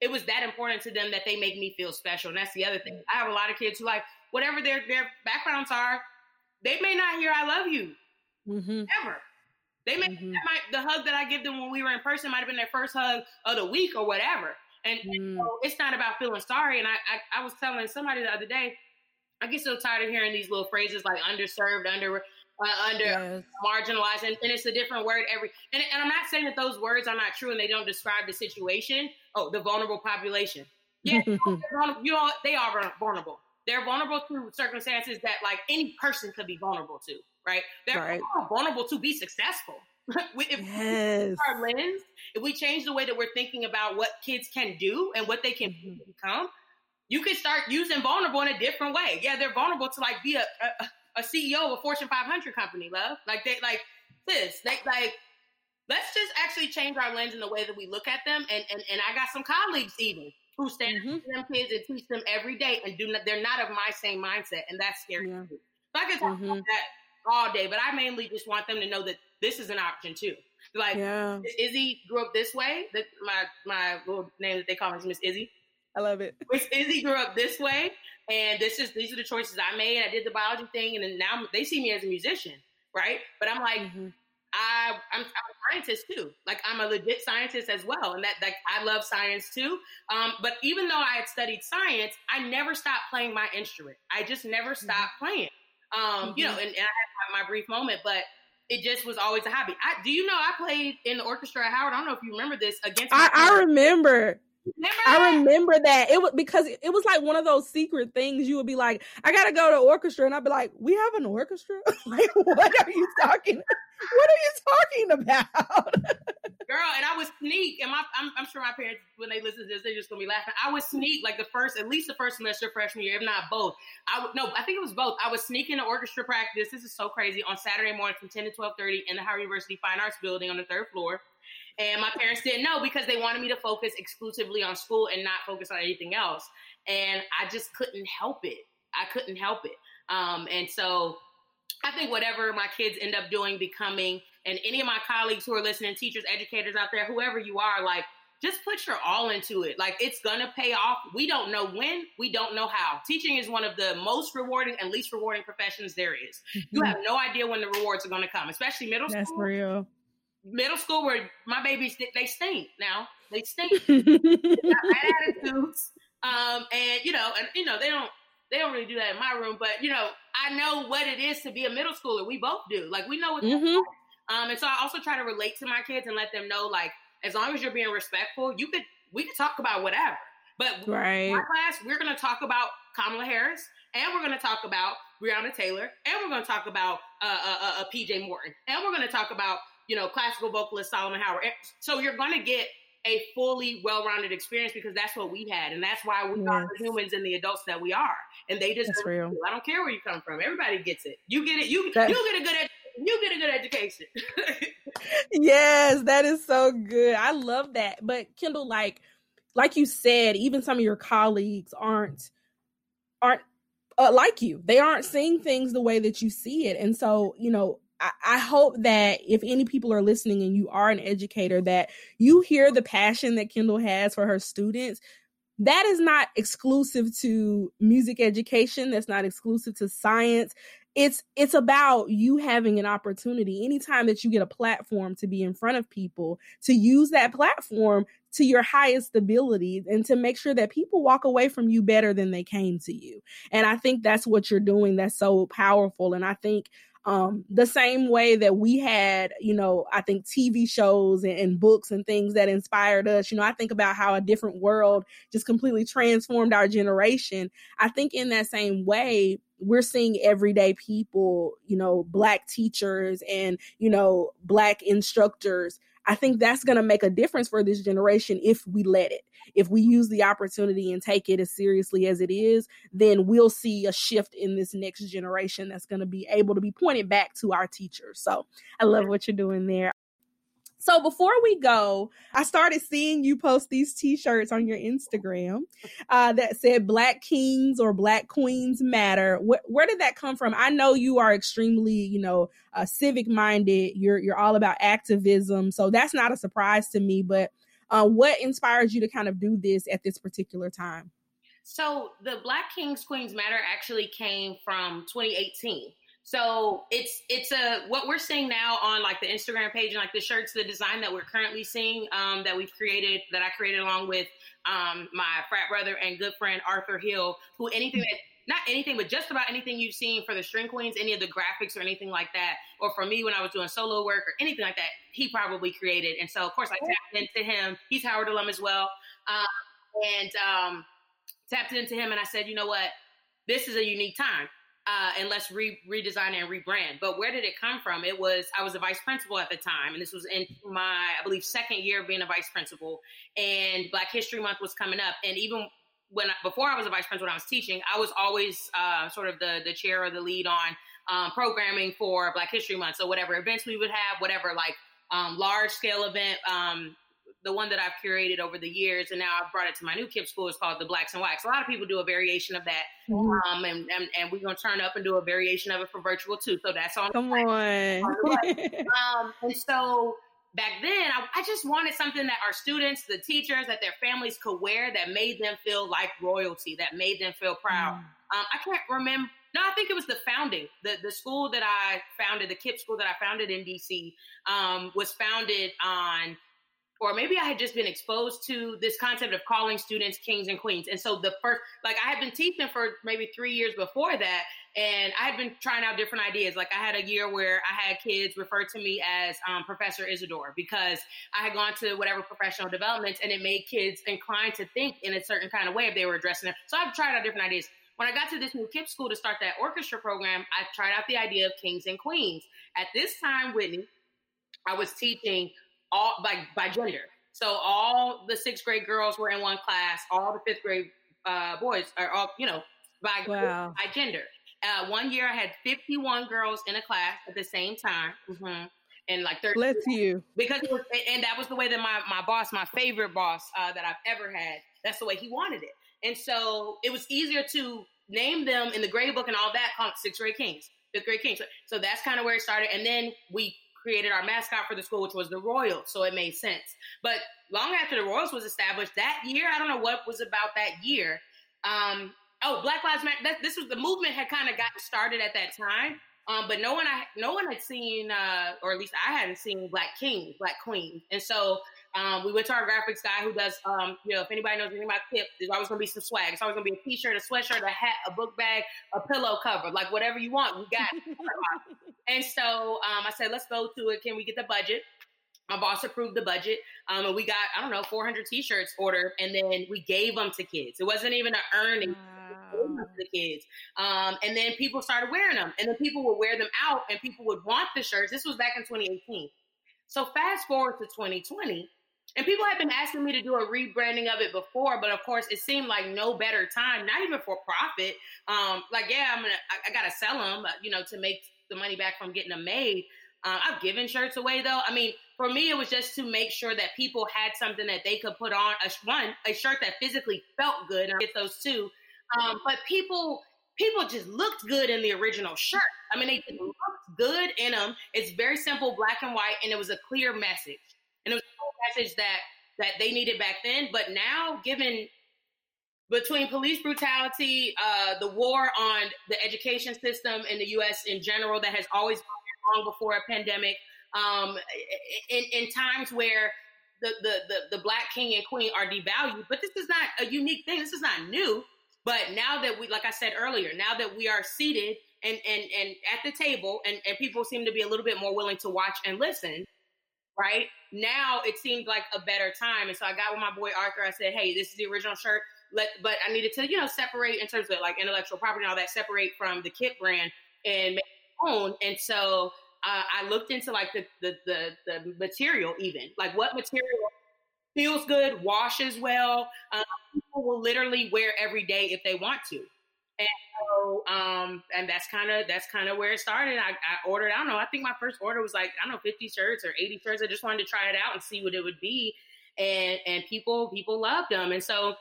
[SPEAKER 2] it was that important to them that they make me feel special. And that's the other thing. I have a lot of kids who like whatever their their backgrounds are, they may not hear "I love you" mm-hmm. ever. They may mm-hmm. might, the hug that I give them when we were in person might have been their first hug of the week or whatever. And, mm. and so it's not about feeling sorry. And I, I, I was telling somebody the other day, I get so tired of hearing these little phrases like underserved, under uh, under yes. marginalized, and, and, it's a different word every. And, and, I'm not saying that those words are not true and they don't describe the situation. Oh, the vulnerable population. Yeah, you know they are vulnerable. They're vulnerable to circumstances that like any person could be vulnerable to. Right? They're right. vulnerable to be successful. if yes. our lens, if we change the way that we're thinking about what kids can do and what they can mm-hmm. become, you can start using vulnerable in a different way. Yeah, they're vulnerable to like be a, a, a CEO of a Fortune 500 company, love. Like they like this. They like let's just actually change our lens in the way that we look at them. And and, and I got some colleagues even who stand mm-hmm. to them kids and teach them every day and do not, they're not of my same mindset, and that's scary. Yeah. So I can talk mm-hmm. about that all day, but I mainly just want them to know that this is an option too. Like yeah. Izzy grew up this way. That my my little name that they call me is Miss Izzy.
[SPEAKER 1] I love it.
[SPEAKER 2] Miss Izzy grew up this way, and this is these are the choices I made. I did the biology thing, and then now they see me as a musician, right? But I'm like, mm-hmm. I I'm, I'm, a scientist too. Like I'm a legit scientist as well, and that like I love science too. Um, but even though I had studied science, I never stopped playing my instrument. I just never mm-hmm. stopped mm-hmm. playing. Um, mm-hmm. You know, and, and I had my brief moment, but it just was always a hobby. I, do you know I played in the orchestra at Howard? I don't know if you remember this against.
[SPEAKER 1] I, I remember. Remember I remember that it was because it was like one of those secret things. You would be like, "I gotta go to orchestra," and I'd be like, "We have an orchestra? like, what are you talking? what are you talking about?"
[SPEAKER 2] Girl, and I was sneak, and my I'm, I'm, sure my parents, when they listen to this, they're just gonna be laughing. I was sneak like the first, at least the first semester freshman year, if not both. I would no, I think it was both. I was sneaking to orchestra practice. This is so crazy on Saturday morning from 10 to 12:30 in the Howard University Fine Arts Building on the third floor. And my parents didn't know because they wanted me to focus exclusively on school and not focus on anything else. And I just couldn't help it. I couldn't help it. Um, and so I think whatever my kids end up doing, becoming, and any of my colleagues who are listening, teachers, educators out there, whoever you are, like, just put your all into it. Like it's gonna pay off. We don't know when, we don't know how. Teaching is one of the most rewarding and least rewarding professions there is. Mm-hmm. You have no idea when the rewards are gonna come, especially middle
[SPEAKER 1] That's
[SPEAKER 2] school.
[SPEAKER 1] That's real
[SPEAKER 2] middle school where my babies they stink now. They stink. they got bad attitudes. Um, and you know, and you know, they don't they don't really do that in my room, but you know, I know what it is to be a middle schooler. We both do. Like we know what mm-hmm. um, and so I also try to relate to my kids and let them know, like, as long as you're being respectful, you could we could talk about whatever. But right. my class, we're gonna talk about Kamala Harris, and we're gonna talk about Breonna Taylor, and we're gonna talk about uh, uh, uh, uh PJ Morton, and we're gonna talk about you know, classical vocalist Solomon Howard. So you're going to get a fully well-rounded experience because that's what we had, and that's why we yes. are the humans and the adults that we are. And they just real. I don't care where you come from. Everybody gets it. You get it. You that, you get a good. Ed- you get a good education.
[SPEAKER 1] yes, that is so good. I love that. But Kendall, like, like you said, even some of your colleagues aren't aren't uh, like you. They aren't seeing things the way that you see it, and so you know I, hope that if any people are listening and you are an educator, that you hear the passion that Kendall has for her students. That is not exclusive to music education. That's not exclusive to science. It's it's about you having an opportunity anytime that you get a platform to be in front of people to use that platform to your highest ability and to make sure that people walk away from you better than they came to you. And I think that's what you're doing. That's so powerful. And I think um, the same way that we had, you know, I think TV shows and, and, books and things that inspired us. You know, I think about how a different world just completely transformed our generation. I think in that same way, we're seeing everyday people, you know, black teachers and, you know, black instructors I think that's going to make a difference for this generation if we let it. If we use the opportunity and take it as seriously as it is, then we'll see a shift in this next generation that's going to be able to be pointed back to our teachers. So I love what you're doing there. So before we go, I started seeing you post these t-shirts on your Instagram uh, that said "Black Kings" or "Black Queens Matter." Wh- where did that come from? I know you are extremely, you know, uh, civic-minded. You're you're all about activism, so that's not a surprise to me. But uh, what inspires you to kind of do this at this particular time?
[SPEAKER 2] So the Black Kings Queens Matter actually came from 2018. So it's it's a what we're seeing now on like the Instagram page and like the shirts, the design that we're currently seeing um, that we've created that I created along with um, my frat brother and good friend Arthur Hill, who anything that not anything, but just about anything you've seen for the string queens, any of the graphics or anything like that, or for me when I was doing solo work or anything like that, he probably created. And so of course I tapped into him. He's Howard alum as well, um, and um, tapped into him and I said, you know what, this is a unique time uh, and let's re- redesign and rebrand. But where did it come from? It was I was a vice principal at the time, and this was in my I believe second year of being a vice principal, and Black History Month was coming up, and even when before I was a vice principal, when I was teaching, I was always uh, sort of the the chair or the lead on um, programming for Black History Month. So whatever events we would have, whatever like um, large scale event, um, the one that I've curated over the years, and now I've brought it to my new KIPP school. It's called the Blacks and Wax. A lot of people do a variation of that, mm-hmm. um, and, and, and we're gonna turn up and do a variation of it for virtual too. So that's on.
[SPEAKER 1] Come on.
[SPEAKER 2] um, and so back then, I, I, just wanted something that our students, the teachers, that their families could wear that made them feel like royalty, that made them feel proud. Mm. Um, I can't remember. No, I think it was the founding. The the school that I founded, the KIPP school that I founded in DC, um, was founded on or maybe I had just been exposed to this concept of calling students kings and queens. And so the first, like I had been teaching for maybe three years before that, and I had been trying out different ideas. Like I had a year where I had kids refer to me as um, Professor Isidore because I had gone to whatever professional developments, and it made kids inclined to think in a certain kind of way if they were addressing it. So I've tried out different ideas. When I got to this new KIPP school to start that orchestra program, I tried out the idea of kings and queens. At this time, Whitney, I was teaching all by by gender. So all the sixth grade girls were in one class. All the fifth grade uh, boys are all you know by wow. by gender. Uh, one year I had 51 girls in a class at the same time. Mm-hmm. And like 30
[SPEAKER 1] Bless you.
[SPEAKER 2] Because was, and that was the way that my, my boss, my favorite boss uh, that I've ever had, that's the way he wanted it. And so it was easier to name them in the grade book and all that, called sixth grade kings, fifth grade kings. So, so that's kind of where it started. And then we created our mascot for the school, which was the Royals. So it made sense. But long after the Royals was established, that year, I don't know what was about that year. Um, oh, Black Lives Matter. That, this was the movement had kind of gotten started at that time. Um, but no one, I, no one had seen, uh, or at least I hadn't seen Black King, Black Queen. And so um, we went to our graphics guy who does, um, you know, if anybody knows anything about KIPP, there's always going to be some swag. It's always going to be a t-shirt, a sweatshirt, a hat, a book bag, a pillow cover, like whatever you want, we got. and so um, I said, let's go to it. Can we get the budget? My boss approved the budget, um, and we got I don't know 400 t-shirts ordered, and then we gave them to kids. It wasn't even an earning. Wow. The kids, um, and then people started wearing them, and then people would wear them out, and people would want the shirts. This was back in 2018. So fast forward to 2020, and people have been asking me to do a rebranding of it before, but of course, it seemed like no better time, not even for profit. Um, like, yeah, I'm gonna, I, I gotta sell them, uh, you know, to make the money back from getting them made. Uh, I've given shirts away though. I mean, for me, it was just to make sure that people had something that they could put on. A one, a shirt that physically felt good, I get those too. Um, but people, people just looked good in the original shirt. I mean, they looked good in them. It's very simple, black and white, and it was a clear message and it was a message that that they needed back then. But now, given between police brutality, uh, the war on the education system in the U.S. in general, that has always gone long before a pandemic, um, in, in times where the, the, the, the black king and queen are devalued. But this is not a unique thing. This is not new. But now that we, like I said earlier, now that we are seated and, and, and at the table and, and people seem to be a little bit more willing to watch and listen, right? Now it seemed like a better time. And so I got with my boy Arthur. I said, hey, this is the original shirt. Let, but I needed to, you know, separate in terms of like intellectual property and all that, separate from the KIPP brand and make own. And so uh, I looked into like the, the, the the material, even like what material feels good, washes well. Um, people will literally wear every day if they want to. And so, um, and that's kind of that's kind of where it started. I, I, ordered. I don't know. I think my first order was like I don't know, fifty shirts or eighty shirts. I just wanted to try it out and see what it would be, and and people people loved them. And so,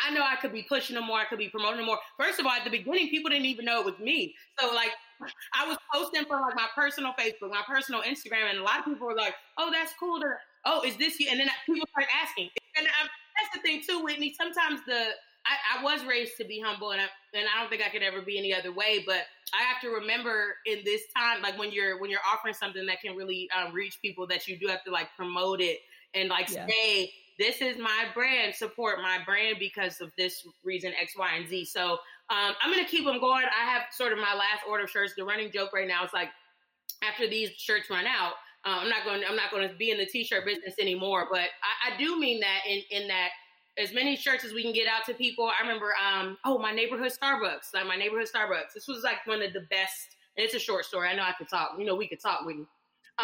[SPEAKER 2] I know I could be pushing them more. I could be promoting them more. First of all, at the beginning, people didn't even know it was me. So like, I was posting from like my personal Facebook, my personal Instagram, and a lot of people were like, "Oh, that's cool." Oh, is this you? And then people start asking. And I'm, that's the thing too, Whitney. Sometimes the I, I, was raised to be humble, and I, and I don't think I could ever be any other way. But I have to remember in this time, like when you're when you're offering something that can really um, reach people, that you do have to like promote it and like yeah. say, "This is my brand. Support my brand because of this reason X, Y, and Z." So um, I'm gonna keep them going. I have sort of my last order of shirts. The running joke right now is like, after these shirts run out, uh, I'm not going. I'm not going to be in the t-shirt business anymore. But I, I do mean that in in that as many shirts as we can get out to people. I remember, um, oh, my neighborhood Starbucks, like my neighborhood Starbucks. This was like one of the best. And it's a short story. I know I could talk. You know, we could talk with you.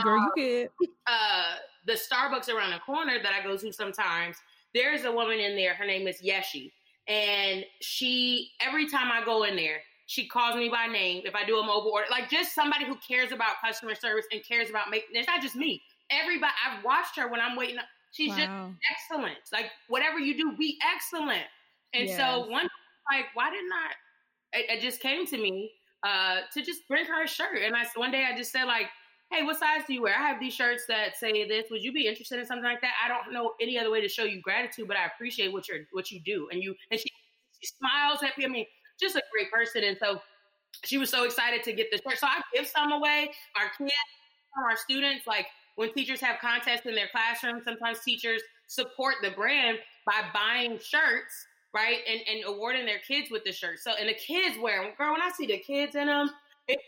[SPEAKER 1] Girl, you um, could.
[SPEAKER 2] Uh, the Starbucks around the corner that I go to sometimes. There's a woman in there. Her name is Yeshi, and she every time I go in there, she calls me by name if I do a mobile order. Like just somebody who cares about customer service and cares about making. It's not just me. Everybody. I've watched her when I'm waiting. She's wow. just excellent. Like whatever you do, be excellent. And yes. so one like, why didn't I? It, it, just came to me uh, to just bring her a shirt. And I one day I just said like, hey, what size do you wear? I have these shirts that say this. Would you be interested in something like that? I don't know any other way to show you gratitude, but I appreciate what you're what you do. And you and she, she smiles at me. I mean, just a great person. And so she was so excited to get the shirt. So I give some away. Our kids, our students, like when teachers have contests in their classroom, sometimes teachers support the brand by buying shirts, right? And, and awarding their kids with the shirts. So, and the kids wear them. Girl, when I see the kids in them, it's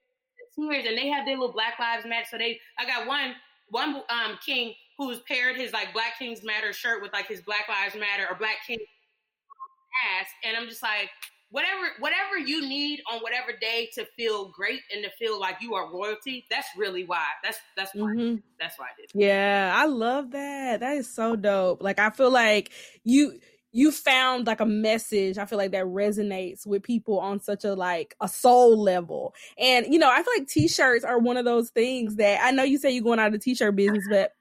[SPEAKER 2] tears and they have their little Black Lives Matter. So they, I got one, one um, king who's paired his like Black Kings Matter shirt with like his Black Lives Matter or Black King mask. And I'm just like, whatever whatever you need on whatever day to feel great and to feel like you are royalty that's really why. That's that's why. Mm-hmm. that's why i did
[SPEAKER 1] yeah i love that. That is so dope. Like i feel like you you found like a message i feel like that resonates with people on such a like a soul level. And you know i feel like t-shirts are one of those things that i know you say you're going out of the t-shirt business but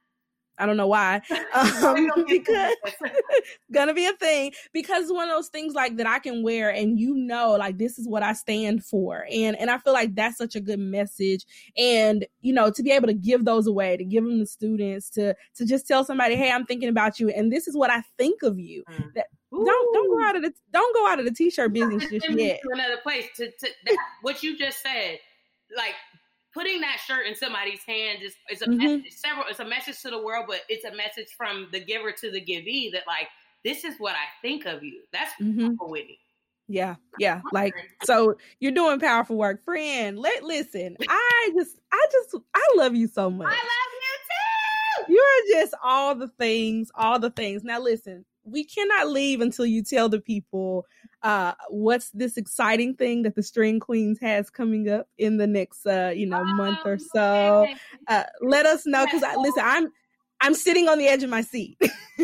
[SPEAKER 1] I don't know why. Um, because gonna be a thing because one of those things like that I can wear and you know like this is what I stand for and and I feel like that's such a good message and you know to be able to give those away to give them to students to to just tell somebody hey I'm thinking about you and this is what I think of you mm. that Ooh. don't don't go out of the don't go out of the t-shirt business just yet.
[SPEAKER 2] Another place to, to that, what you just said like putting that shirt in somebody's hand is, is a mm-hmm. message, several it's a message to the world but it's a message from the giver to the givee that like this is what i think of you. That's mm-hmm. whitney.
[SPEAKER 1] Yeah yeah like so you're doing powerful work. Friend let listen i just i just i love you so much. I love
[SPEAKER 2] you
[SPEAKER 1] too! You're just all the things all the things. Now listen we cannot leave until you tell the people uh what's this exciting thing that the string queens has coming up in the next uh you know month or oh, so uh let us know because i listen i'm i'm sitting on the edge of my seat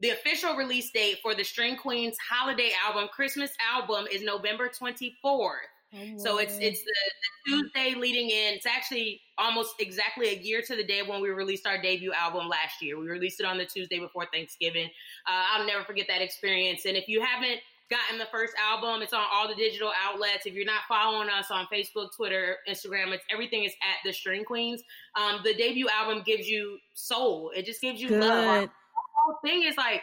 [SPEAKER 2] the official release date for the string queens holiday album christmas album is november 24th so it's it's the, the, Tuesday leading in. It's actually almost exactly a year to the day when we released our debut album last year. We released it on the Tuesday before Thanksgiving. Uh, I'll never forget that experience. And if you haven't gotten the first album, it's on all the digital outlets. If you're not following us on Facebook, Twitter, Instagram, it's everything is at the String Queens. Um, the debut album gives you soul. It just gives you Good. love. The whole thing is like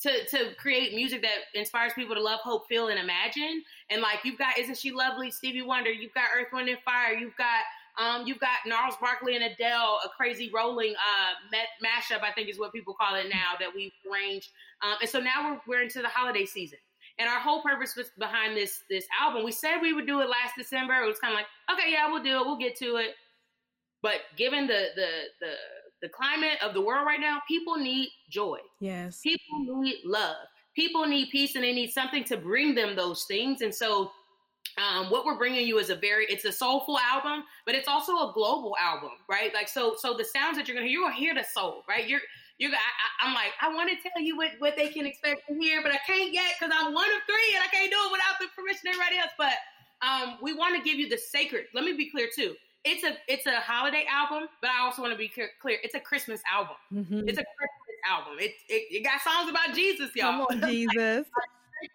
[SPEAKER 2] to to create music that inspires people to love, hope, feel, and imagine. And like you've got Isn't She Lovely, Stevie Wonder, you've got Earth, Wind, and Fire, you've got um, you've got Gnarls Barkley and Adele, a crazy rolling uh, met, mashup, I think is what people call it now, that we've arranged. Um, and so now we're, we're into the holiday season. And our whole purpose was behind this this album. We said we would do it last December. It was kind of like, okay, yeah, we'll do it. We'll get to it. But given the the the the climate of the world right now, people need joy.
[SPEAKER 1] Yes.
[SPEAKER 2] People need love. People need peace and they need something to bring them those things. And so um, what we're bringing you is a very it's a soulful album but it's also a global album right like so so the sounds that you're gonna hear you're gonna hear the soul right you're you got. I, am like, I want to tell you what what they can expect from here, but I can't yet because I'm one of three and I can't do it without the permission of everybody else. But um, we want to give you the sacred. Let me be clear too. It's a it's a holiday album, but I also want to be clear. It's a Christmas album. Mm-hmm. It's a Christmas album. It, it, it got songs about Jesus, y'all.
[SPEAKER 1] Come on, Jesus.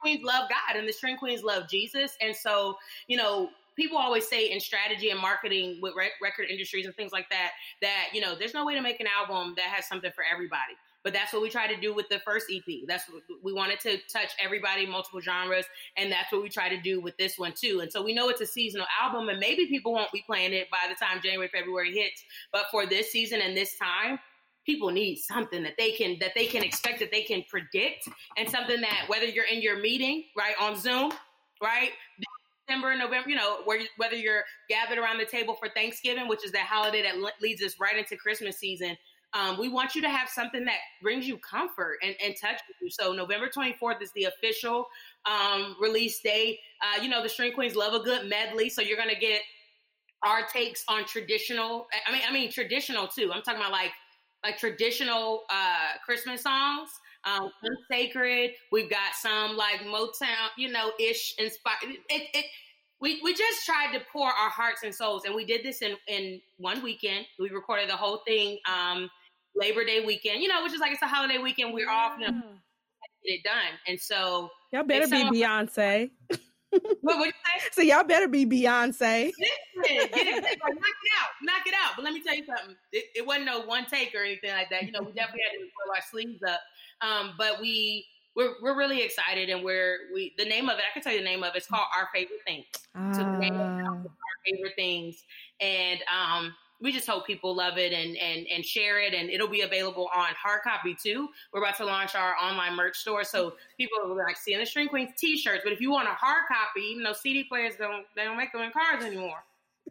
[SPEAKER 2] queens love God, and the string queens love Jesus, and so you know people always say in strategy and marketing with record industries and things like that that you know there's no way to make an album that has something for everybody. But that's what we try to do with the first ep that's what we wanted to touch everybody multiple genres and that's what we try to do with this one too. And so we know it's a seasonal album and maybe people won't be playing it by the time january february hits. But for this season and this time people need something that they can that they can expect that they can predict and something that whether you're in your meeting right on zoom right December, November, you know, where, whether you're gathered around the table for Thanksgiving, which is that holiday that leads us right into Christmas season, um, we want you to have something that brings you comfort and, and touch you. So November 24th is the official um, release date. Uh, you know, the String Queens love a good medley, so you're going to get our takes on traditional. I mean, I mean traditional too. I'm talking about like like traditional uh, Christmas songs um, Unsacred. We've got some like Motown, you know, ish inspired. It, it, we, we just tried to pour our hearts and souls, and we did this in, in one weekend. We recorded the whole thing um, Labor Day weekend, you know, which is like it's a holiday weekend. We're off and get it done. And so
[SPEAKER 1] y'all better be Beyonce.
[SPEAKER 2] what would you say?
[SPEAKER 1] So y'all better be Beyonce.
[SPEAKER 2] Listen, get it, like, knock it out, knock it out. But let me tell you something. It, it, wasn't no one take or anything like that. You know, we definitely had to roll our sleeves up. Um, but we we're we're really excited, and we're we the name of it. I can tell you the name of it. It's called Our Favorite Things. Ah. So the name of it, ah. Our Favorite Things, and um, we just hope people love it and and and share it and it'll be available on hard copy too we're about to launch our online merch store so people will like seeing the string queens t-shirts but if you want a hard copy even though cd players don't they don't make them in cars anymore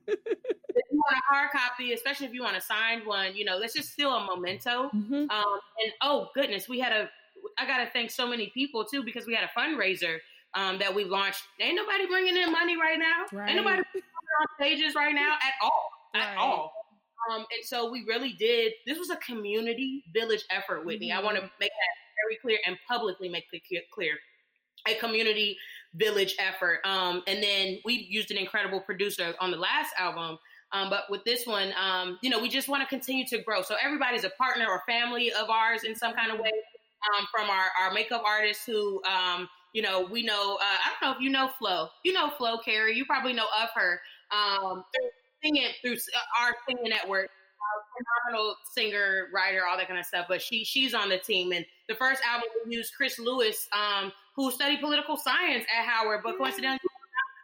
[SPEAKER 2] if you want a hard copy especially if you want a signed one you know that's just still a memento mm-hmm. um, and oh goodness we had a i gotta thank so many people too because we had a fundraiser um, that we launched ain't nobody bringing in money right now right. ain't nobody on stages right now at all right. at all. Um, and so we really did. This was a community village effort, Whitney. Mm-hmm. I want to make that very clear and publicly make it clear. A community village effort. Um, and then we used an incredible producer on the last album. Um, but with this one, um, you know, we just want to continue to grow. So everybody's a partner or family of ours in some kind of way. Um, from our, our makeup artists who, um, you know, we know. Uh, I don't know if you know Flo. You know Flo Carey. You probably know of her. Um, singing through uh, our singing network. phenomenal singer, writer, all that kind of stuff. But she she's on the team. And the first album we used Chris Lewis, um, who studied political science at Howard, but coincidentally,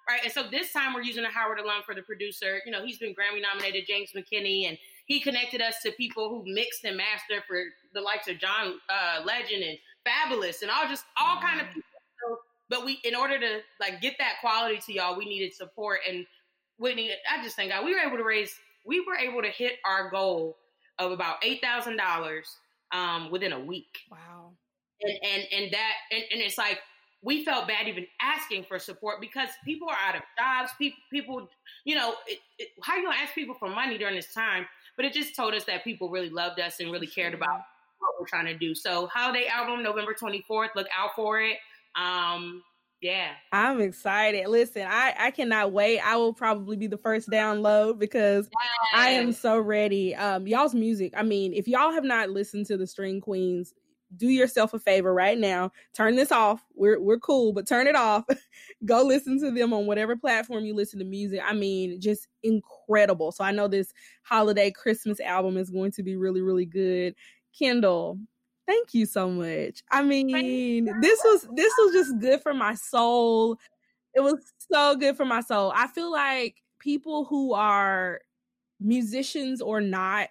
[SPEAKER 2] right? And so this time we're using a Howard alum for the producer. You know, he's been Grammy nominated, James McKinney, and he connected us to people who mixed and mastered for the likes of John uh, Legend and Fabolous and all just all kind of people. So, but we, in order to like get that quality to y'all, we needed support and Whitney, I just thank God we were able to raise, we were able to hit our goal of about eight thousand um, dollars within a week.
[SPEAKER 1] Wow.
[SPEAKER 2] And and and that and, and it's like we felt bad even asking for support because people are out of jobs. People, people, you know, it, it, how are you gonna ask people for money during this time? But it just told us that people really loved us and really cared about what we're trying to do. So, holiday album, November twenty fourth. Look out for it. Um, yeah.
[SPEAKER 1] I'm excited. Listen, I, I cannot wait. I will probably be the first download because yes. I am so ready. Um, y'all's music. I mean, if y'all have not listened to the String Queens, do yourself a favor right now. Turn this off. We're we're cool, but turn it off. Go listen to them on whatever platform you listen to music. I mean, just incredible. So I know this holiday Christmas album is going to be really, really good. Kendall, Thank you so much. I mean, this was this was just good for my soul. It was so good for my soul. I feel like people who are musicians or not,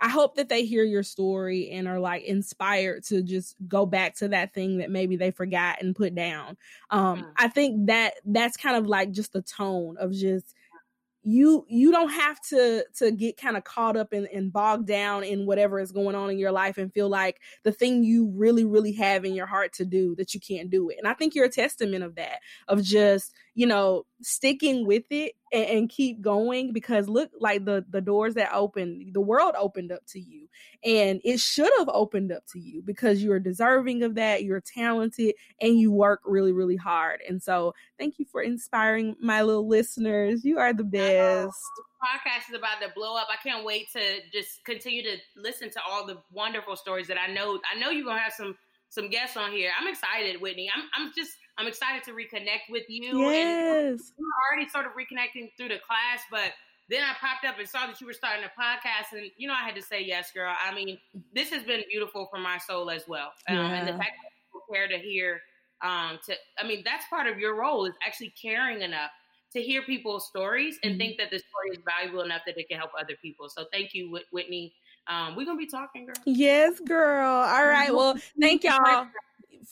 [SPEAKER 1] I hope that they hear your story and are like inspired to just go back to that thing that maybe they forgot and put down. Um. I think that that's kind of like just the tone of just you you don't have to to get kind of caught up and, and bogged down in whatever is going on in your life and feel like the thing you really really have in your heart to do that you can't do it and i think you're a testament of that of just you know, sticking with it and, and, keep going because look like the the doors that opened, the world opened up to you. And it should have opened up to you because you are deserving of that, you're talented and you work really, really hard. And so thank you for inspiring my little listeners. You are the best
[SPEAKER 2] podcast is about to blow up. I can't wait to just continue to listen to all the wonderful stories that I know. I know you're gonna have some some guests on here. I'm excited, Whitney. I'm I'm just I'm excited to reconnect with you.
[SPEAKER 1] Yes.
[SPEAKER 2] And we were already sort of reconnecting through the class, but then I popped up and saw that you were starting a podcast, and you know I had to say yes, girl. I mean, this has been beautiful for my soul as well, um, yeah. and the fact that you care to hear, um, to I mean, that's part of your role is actually caring enough to hear people's stories and mm-hmm. think that the story is valuable enough that it can help other people. So thank you, Whitney. Um, we're gonna be talking, girl.
[SPEAKER 1] Yes, girl. All right. Well, thank y'all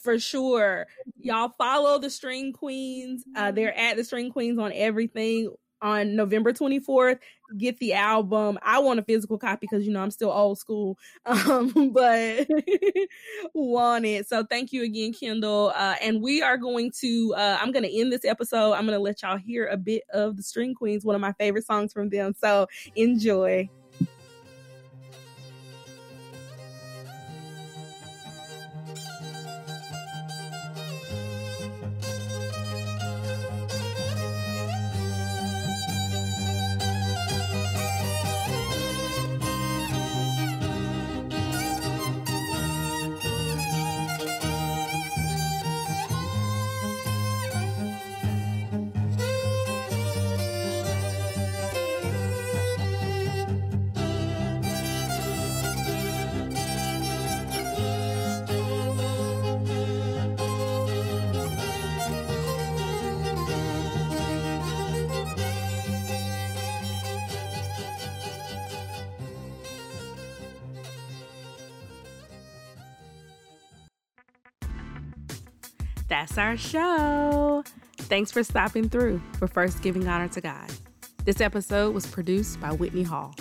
[SPEAKER 1] for sure. Y'all follow the String Queens. Uh, they're at the String Queens on everything on November 24th. Get the album. I want a physical copy because you know I'm still old school, um, but want it. So thank you again, Kendall. Uh, and we are going to. Uh, I'm going to end this episode. I'm going to let y'all hear a bit of the String Queens, one of my favorite songs from them. So enjoy. That's our show. Thanks for stopping through for First Giving Honor to God. This episode was produced by Whitney Hall.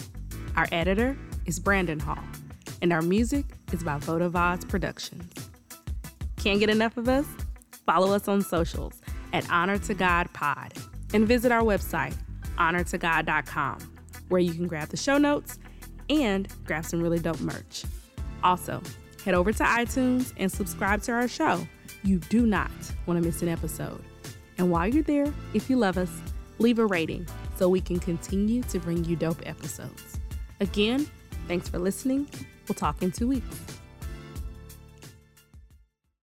[SPEAKER 1] Our editor is Brandon Hall, and our music is by Vodavaz Productions. Can't get enough of us? Follow us on socials at Honor to God Pod and visit our website, honortogod.com, where you can grab the show notes and grab some really dope merch. Also, head over to iTunes and subscribe to our show you do not want to miss an episode. And while you're there, if you love us, leave a rating so we can continue to bring you dope episodes. Again, thanks for listening. We'll talk in two weeks.